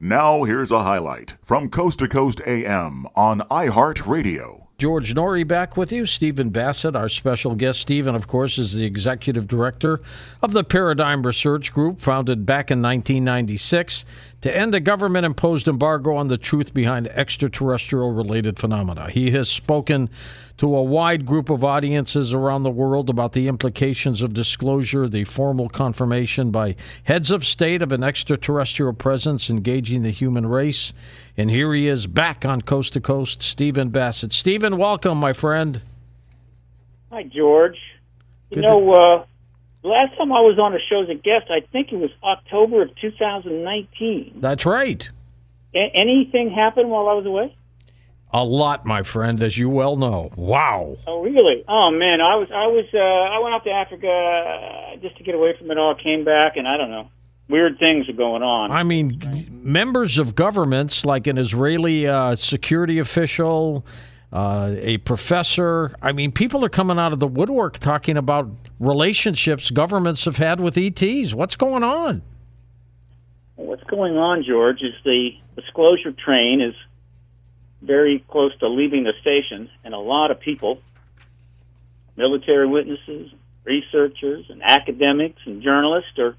Now, here's a highlight from Coast to Coast AM on iHeartRadio. George Noory back with you. Stephen Bassett, our special guest. Stephen, of course, is the executive director of the Paradigm Research Group, founded back in 1996 to end a government imposed embargo on the truth behind extraterrestrial related phenomena. He has spoken to a wide group of audiences around the world about the implications of disclosure, the formal confirmation by heads of state of an extraterrestrial presence engaging the human race. And here he is back on Coast to Coast, Stephen Bassett. Stephen, welcome, my friend. Hi, George. You Good know, uh, last time I was on a show as a guest, I think it was October of 2019. That's right. A- anything happened while I was away? A lot, my friend, as you well know. Wow. Oh, really? Oh man, I was, I was, uh, I went out to Africa uh, just to get away from it all. Came back, and I don't know, weird things are going on. I mean, members of governments like an Israeli uh, security official, uh, a professor. I mean, people are coming out of the woodwork talking about relationships governments have had with ETs. What's going on? What's going on, George? Is the disclosure train is very close to leaving the station, and a lot of people, military witnesses, researchers, and academics and journalists are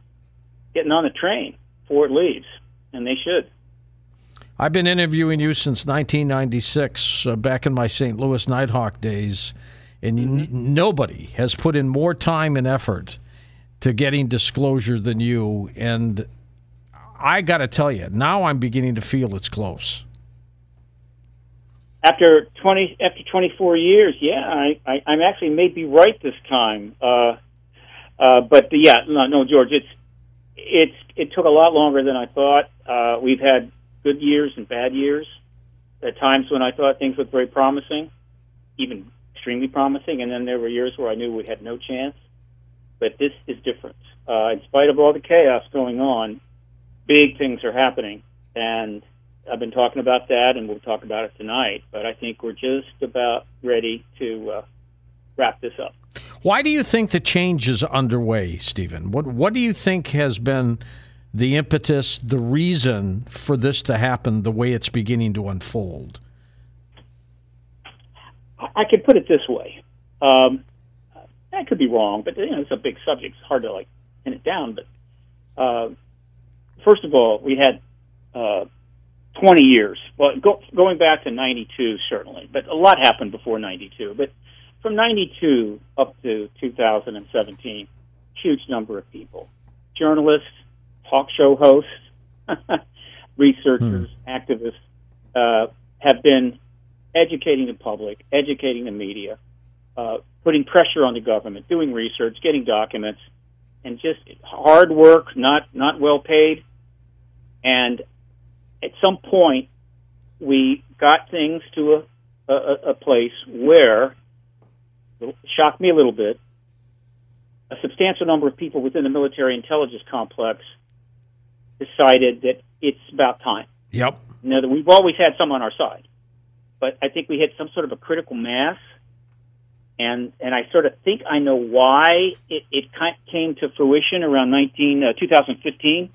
getting on the train before it leaves, and they should. I've been interviewing you since 1996, uh, back in my St. Louis Nighthawk days, and n- nobody has put in more time and effort to getting disclosure than you. And I got to tell you, now I'm beginning to feel it's close. After twenty, after twenty four years, yeah, I, I, I'm actually maybe right this time. Uh, uh, but yeah, no, no, George, it's it's it took a lot longer than I thought. Uh, we've had good years and bad years. At times when I thought things looked very promising, even extremely promising, and then there were years where I knew we had no chance. But this is different. Uh, in spite of all the chaos going on, big things are happening, and I've been talking about that, and we'll talk about it tonight. But I think we're just about ready to uh, wrap this up. Why do you think the change is underway, Stephen? What What do you think has been the impetus, the reason for this to happen the way it's beginning to unfold? I could put it this way. Um, I could be wrong, but you know, it's a big subject. It's hard to like pin it down. But uh, first of all, we had uh, 20 years. Well, go, going back to 92, certainly, but a lot happened before 92. But from 92 up to 2017, huge number of people, journalists, talk show hosts, researchers, activists, uh, have been educating the public, educating the media, uh, putting pressure on the government, doing research, getting documents, and just hard work, not not well paid. And at some point, we got things to a, a, a place where it shocked me a little bit. A substantial number of people within the military intelligence complex decided that it's about time. Yep. Now that we've always had some on our side, but I think we hit some sort of a critical mass, and and I sort of think I know why it, it came to fruition around 19, uh, 2015,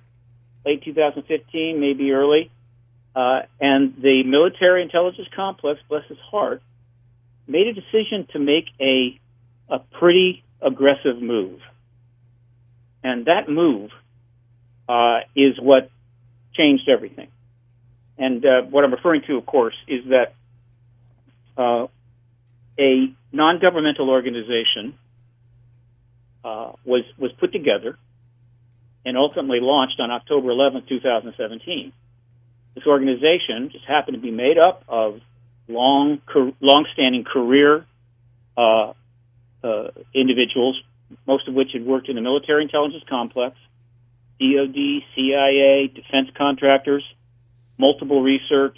late 2015, maybe early, uh, and the military intelligence complex, bless his heart, made a decision to make a a pretty aggressive move, and that move uh, is what changed everything. And uh, what I'm referring to, of course, is that uh, a non-governmental organization uh, was was put together and ultimately launched on October 11, 2017. This organization just happened to be made up of long, long-standing career uh, uh, individuals, most of which had worked in the military intelligence complex, DoD, CIA, defense contractors, multiple research,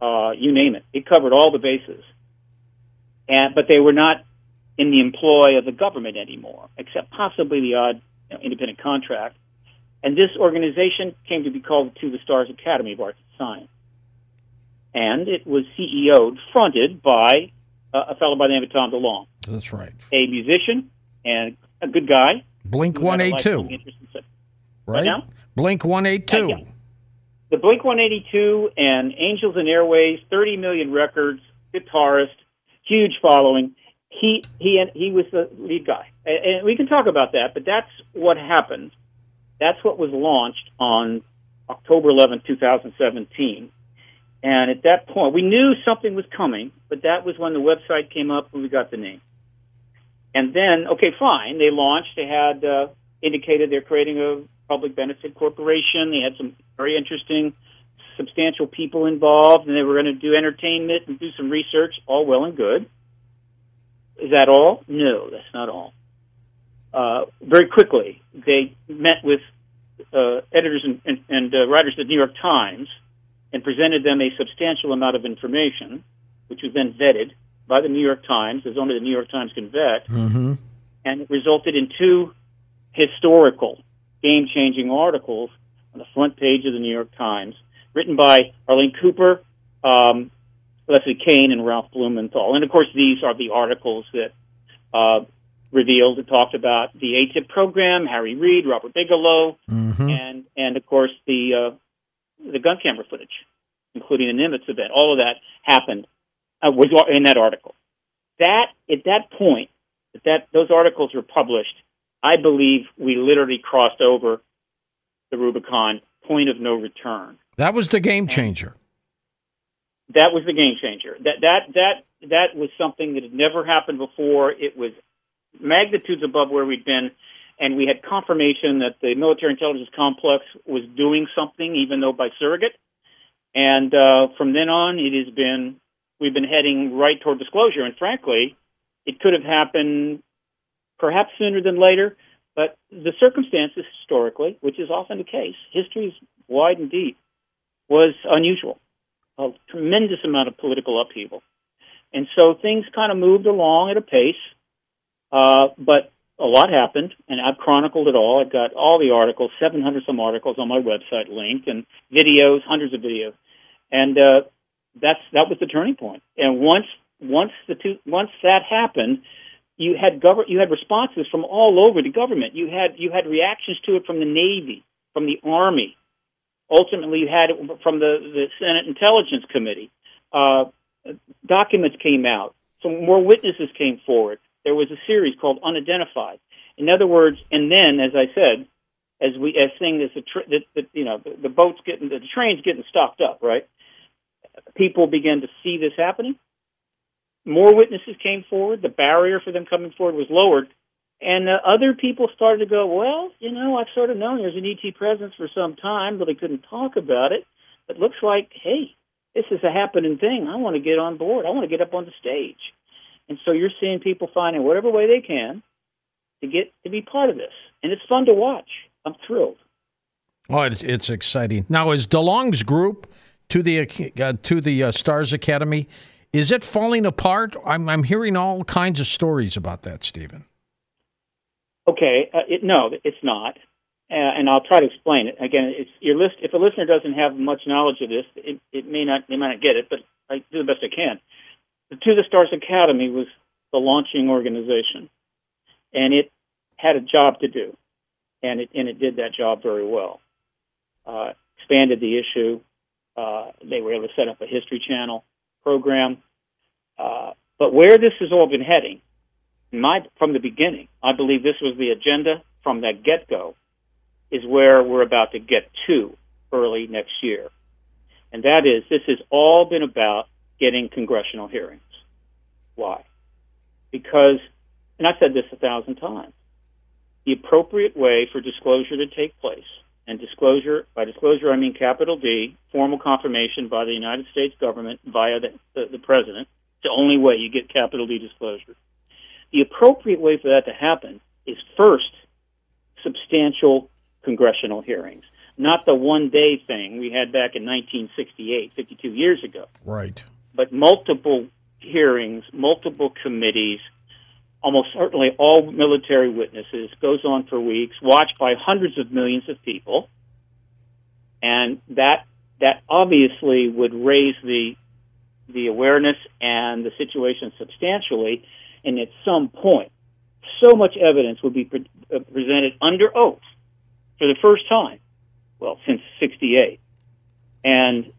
uh, you name it. It covered all the bases. And, but they were not in the employ of the government anymore, except possibly the odd you know, independent contract. And this organization came to be called the To the Stars Academy of Arts and Science. And it was CEO'd, fronted by uh, a fellow by the name of Tom DeLonge, That's right. a musician and a good guy. Blink who had a 182, right? now? Blink 182. Yeah, the Blink 182 and Angels and Airwaves, 30 million records, guitarist, huge following. He he he was the lead guy, and we can talk about that. But that's what happened. That's what was launched on October 11, 2017. And at that point, we knew something was coming, but that was when the website came up and we got the name. And then, okay, fine, they launched. They had uh, indicated they're creating a public benefit corporation. They had some very interesting, substantial people involved, and they were going to do entertainment and do some research. All well and good. Is that all? No, that's not all. Uh, very quickly, they met with uh, editors and, and, and uh, writers at the New York Times and presented them a substantial amount of information, which was then vetted by the New York Times, as only the New York Times can vet, mm-hmm. and it resulted in two historical, game changing articles on the front page of the New York Times, written by Helene Cooper, um, Leslie Kean, and Ralph Blumenthal. And of course, these are the articles that uh, revealed and talked about the ATIP program, Harry Reid, Robert Bigelow, mm-hmm. and and of course the uh, the gun camera footage, including the Nimitz event. All of that happened uh, was in that article. That at that point, that, that those articles were published, I believe we literally crossed over the Rubicon point of no return. That was the game changer. And that was the game changer. That that that that was something that had never happened before. It was magnitudes above where we'd been, and we had confirmation that the military intelligence complex was doing something, even though by surrogate. And uh, from then on, it has been we've been heading right toward disclosure. And frankly, it could have happened perhaps sooner than later. But the circumstances historically, which is often the case, history is wide and deep, was unusual. A tremendous amount of political upheaval. And so things kind of moved along at a pace uh, but a lot happened, and I've chronicled it all. I've got all the articles, 700 some articles on my website link, and videos, hundreds of videos, and uh, that's that was the turning point. And once once the two once that happened, you had gov- you had responses from all over the government. You had you had reactions to it from the Navy, from the Army. Ultimately, you had it from the the Senate Intelligence Committee. Uh, documents came out. Some more witnesses came forward there was a series called Unidentified. In other words, and then, as I said, as we as things as the, tr- you know the, the boats getting the trains getting stocked up, right? People began to see this happening. More witnesses came forward. The barrier for them coming forward was lowered, and uh, other people started to go, well, you know, I've sort of known there's an ET presence for some time, but I couldn't talk about it. It looks like, hey, this is a happening thing. I want to get on board. I want to get up on the stage. And so you're seeing people finding whatever way they can to get to be part of this. And it's fun to watch. I'm thrilled. Oh, it's, it's exciting. Now, is DeLonge's group to the uh, to the uh, Stars Academy is it falling apart? I'm I'm hearing all kinds of stories about that, Stephen. Okay, uh, it, no, it's not, uh, and I'll try to explain it. Again, it's your list. If a listener doesn't have much knowledge of this, it, it may not they might not get it, but I do the best I can the To the Stars Academy was the launching organization, and it had a job to do, and it and it did that job very well. Uh, expanded the issue. Uh, they were able to set up a History Channel program. Uh, but where this has all been heading, my from the beginning, I believe this was the agenda from that get go, is where we're about to get to early next year, and that is this has all been about getting congressional hearings. Why? Because, and I've said this a thousand times, the appropriate way for disclosure to take place, and disclosure, by disclosure I mean capital D, formal confirmation by the United States government via the, the, the president, it's the only way you get capital D disclosure. The appropriate way for that to happen is first substantial congressional hearings, not the one day thing we had back in 1968, 52 years ago. Right but multiple hearings, multiple committees, almost certainly all military witnesses, goes on for weeks, watched by hundreds of millions of people, and that that obviously would raise the the awareness and the situation substantially, and at some point, so much evidence would be pre- uh, presented under oath for the first time, well, since '68, and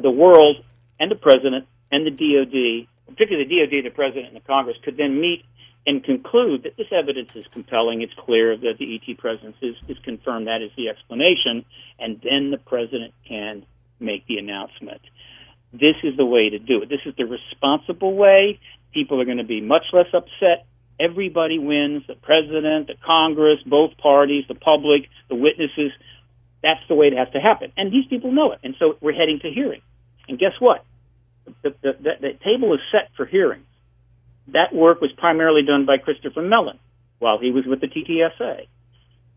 the world and the president and the DOD, particularly the DOD, the president, and the Congress, could then meet and conclude that this evidence is compelling, it's clear that the ET presence is, is confirmed, that is the explanation, and then the president can make the announcement. This is the way to do it. This is the responsible way. People are going to be much less upset. Everybody wins the president, the Congress, both parties, the public, the witnesses. That's the way it has to happen. And these people know it. And so we're heading to hearing. And guess what? The, the, the, the table is set for hearings. That work was primarily done by Christopher Mellon while he was with the TTSA.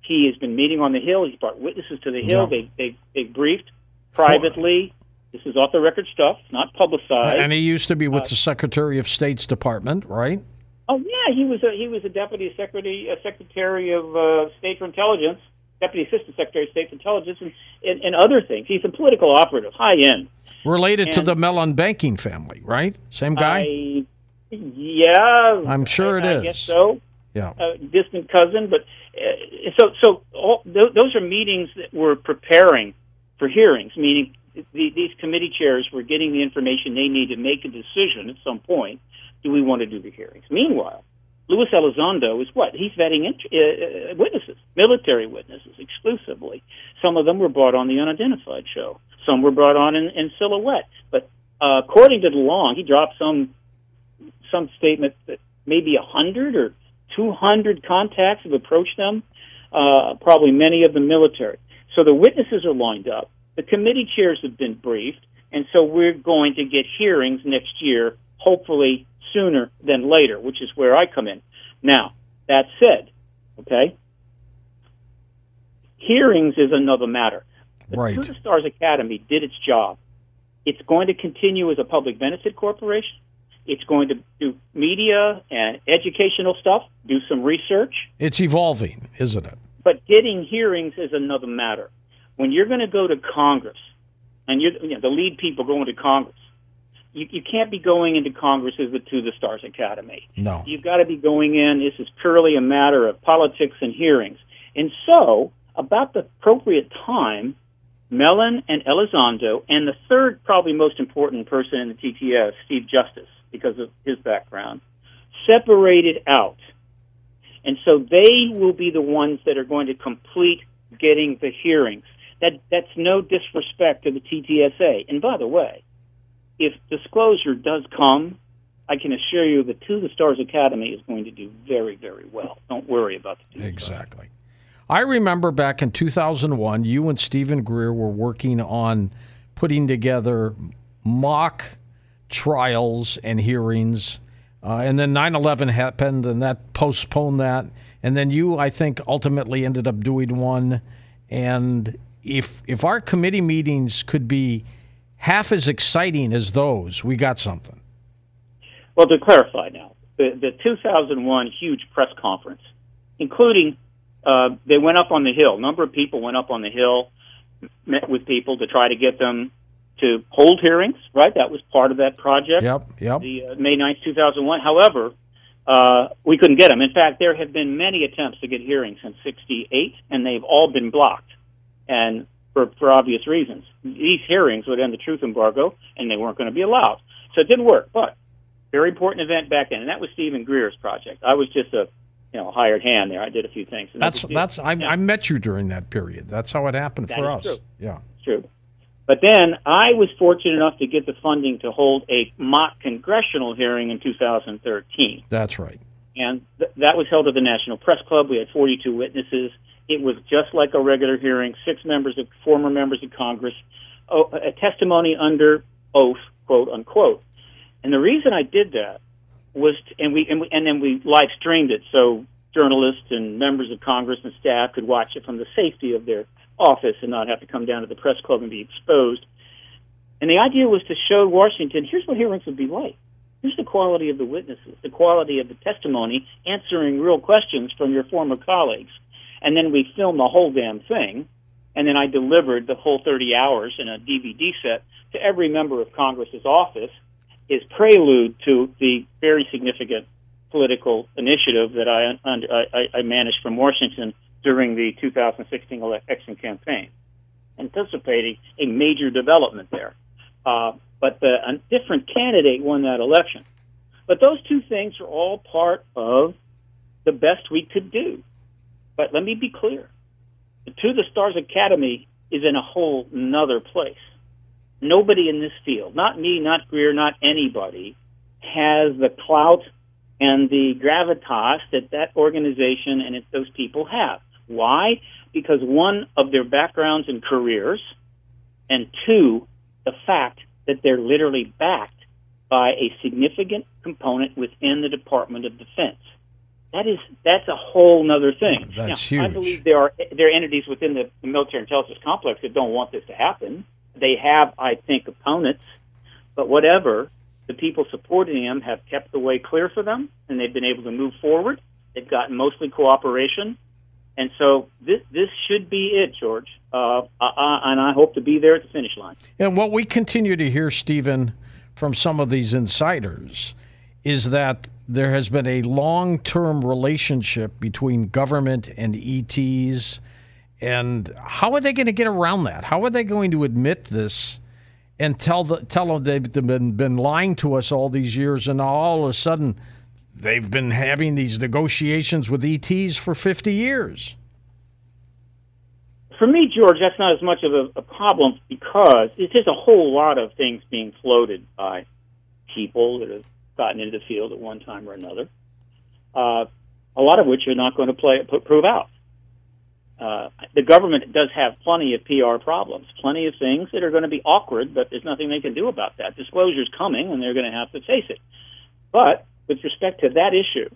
He has been meeting on the Hill. He's brought witnesses to the Hill. Yeah. They, they, they briefed privately. This is off the record stuff, not publicized. And he used to be Uh, with the Secretary of State's Department, right? Oh yeah, he was a he was a deputy secretary a secretary of uh, state for intelligence, deputy assistant secretary of state for intelligence, and, and and other things. He's a political operative, high end. Related to the Mellon banking family, right? Same guy? I, yeah, I'm sure I, it I is. guess so. yeah. A distant cousin, but uh, so so all, th- those are meetings that were preparing for hearings. Meaning, the, these committee chairs were getting the information they need to make a decision at some point. Do we want to do the hearings? Meanwhile, Luis Elizondo is what? He's vetting int- uh, uh, witnesses, military witnesses exclusively. Some of them were brought on the unidentified show. Some were brought on in, in silhouette. But uh, according to DeLonge, he dropped some some statement that maybe a hundred or two hundred contacts have approached them. Uh, probably many of the military. So the witnesses are lined up. The committee chairs have been briefed, and so we're going to get hearings next year, hopefully sooner than later, which is where I come in. Now, that said, okay, hearings is another matter. The Right. Two Stars Academy did its job. It's going to continue as a public benefit corporation. It's going to do media and educational stuff, do some research, It's evolving, isn't it? but getting hearings is another matter. When you're going to go to Congress, and you're you know, the lead people going to Congress, you, you can't be going into Congress as the To the Stars Academy. No. You've got to be going in. This is purely a matter of politics and hearings. And so, about the appropriate time, Mellon and Elizondo, and the third, probably most important person in the TTS, Steve Justice, because of his background, separated out. And so they will be the ones that are going to complete getting the hearings. That that's no disrespect to the TTSA. And by the way, if disclosure does come, I can assure you that To the Stars Academy is going to do very, very well. Don't worry about the. Exactly. I remember back in 2001, you and Steven Greer were working on putting together mock trials and hearings. Uh, and then 9 11 happened, and that postponed that. And then you, I think, ultimately ended up doing one. And if, if our committee meetings could be half as exciting as those, we got something. Well, to clarify now, the, the 2001 huge press conference, including uh, they went up on the Hill. A number of people went up on the Hill, met with people to try to get them to hold hearings, right? That was part of that project. Yep, yep. the uh, May 9th, 2001. However, uh, we couldn't get them. In fact, there have been many attempts to get hearings since 68, and they've all been blocked. And for, for obvious reasons. These hearings would end the truth embargo, and they weren't going to be allowed. So it didn't work. But very important event back then, and that was Steven Greer's project. I was just a you know hired hand there. I did a few things. And That's that's I, yeah. I met you during that period. That's how it happened That for us. true. Yeah. true. But then I was fortunate enough to get the funding to hold a mock congressional hearing in 2013. That's right. And th- that was held at the National Press Club. We had 42 witnesses. It was just like a regular hearing. Six members of former members of Congress, oh, a testimony under oath, quote unquote. And the reason I did that was, and we and, we, and then we live streamed it, so journalists and members of Congress and staff could watch it from the safety of their office and not have to come down to the press club and be exposed. And the idea was to show Washington, here's what hearings would be like. Here's the quality of the witnesses, the quality of the testimony, answering real questions from your former colleagues. And then we filmed the whole damn thing. And then I delivered the whole 30 hours in a DVD set to every member of Congress's office is prelude to the very significant political initiative that I, I, I managed from Washington during the 2016 election campaign. anticipating a major development there. Uh, but the, a different candidate won that election. But those two things are all part of the best we could do. But let me be clear. The To the Stars Academy is in a whole nother place. Nobody in this field, not me, not Greer, not anybody, has the clout and the gravitas that that organization and those people have. Why? Because one of their backgrounds and careers, and two, the fact that they're literally backed by a significant component within the Department of Defense. That is that's a whole other thing. That's now, huge. I believe there are there are entities within the, the military intelligence complex that don't want this to happen. They have, I think, opponents, but whatever, the people supporting them have kept the way clear for them, and they've been able to move forward. They've gotten mostly cooperation, and so this this should be it, George. Uh, uh, and I hope to be there at the finish line. And what we continue to hear, Stephen, from some of these insiders is that there has been a long term relationship between government and ETs. And how are they going to get around that? How are they going to admit this and tell the, tell them they've been, been lying to us all these years and all of a sudden they've been having these negotiations with ETs for 50 years? For me, George, that's not as much of a, a problem because it's just a whole lot of things being floated by people that have gotten into the field at one time or another. Uh, a lot of which are not going to play prove out. Uh, the government does have plenty of PR problems, plenty of things that are going to be awkward, but there's nothing they can do about that. Disclosure's coming, and they're going to have to face it. But with respect to that issue,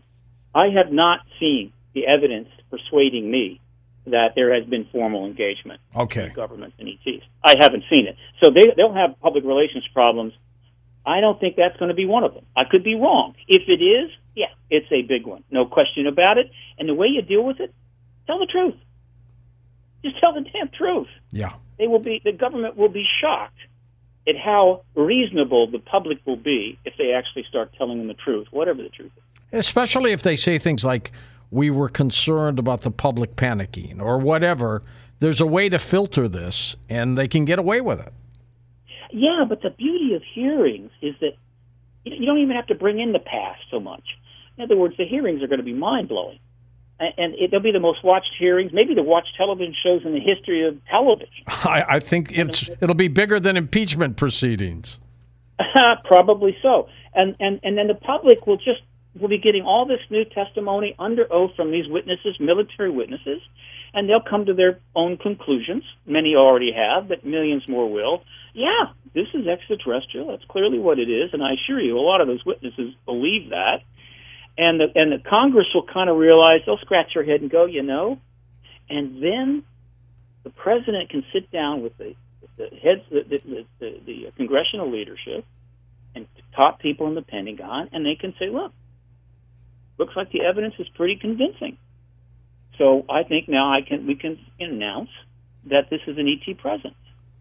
I have not seen the evidence persuading me that there has been formal engagement okay. between government and ETs. I haven't seen it. So they, they'll have public relations problems. I don't think that's going to be one of them. I could be wrong. If it is, yeah, it's a big one. No question about it. And the way you deal with it, tell the truth. Just tell the damn truth. Yeah. They will be the government will be shocked at how reasonable the public will be if they actually start telling them the truth, whatever the truth is. Especially if they say things like we were concerned about the public panicking or whatever. There's a way to filter this, and they can get away with it. Yeah, but the beauty of hearings is that you don't even have to bring in the past so much. In other words, the hearings are going to be mind blowing, and it, they'll be the most watched hearings, maybe the watched television shows in the history of television. I, I think it's it'll be bigger than impeachment proceedings. Probably so, and and and then the public will just will be getting all this new testimony under oath from these witnesses, military witnesses, and they'll come to their own conclusions. Many already have, but millions more will. Yeah, this is extraterrestrial. That's clearly what it is, and I assure you, a lot of those witnesses believe that. And the and the Congress will kind of realize they'll scratch their head and go, you know, and then the president can sit down with the the heads the the, the, the congressional leadership and top people in the Pentagon, and they can say, look, looks like the evidence is pretty convincing. So I think now I can we can announce that this is an ET presence.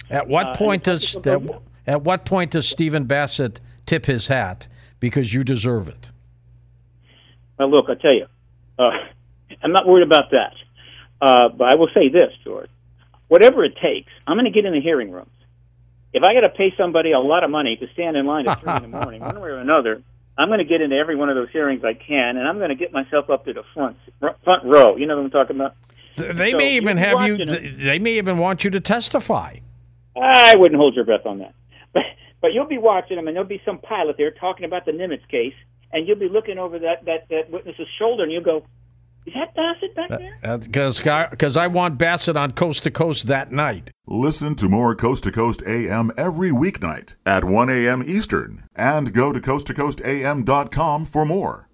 At what Uh, point does it's at, at what point does Stephen Bassett tip his hat because you deserve it? Well, look, I tell you, uh, I'm not worried about that. Uh, but I will say this, George. Whatever it takes, I'm going to get in the hearing rooms. If I got to pay somebody a lot of money to stand in line at three in the morning, one way or another, I'm going to get into every one of those hearings I can, and I'm going to get myself up to the front front row. You know what I'm talking about? They So may even have you. watching it. th- They may even want you to testify. I wouldn't hold your breath on that. But but you'll be watching them, and there'll be some pilot there talking about the Nimitz case, and you'll be looking over that that, that witness's shoulder, and you'll go, "Is that Bassett back there?" Uh, uh, because because I want Bassett on coast to coast that night. Listen to more Coast to Coast AM every weeknight at 1 a.m. Eastern and go to coasttocoastam.com for more.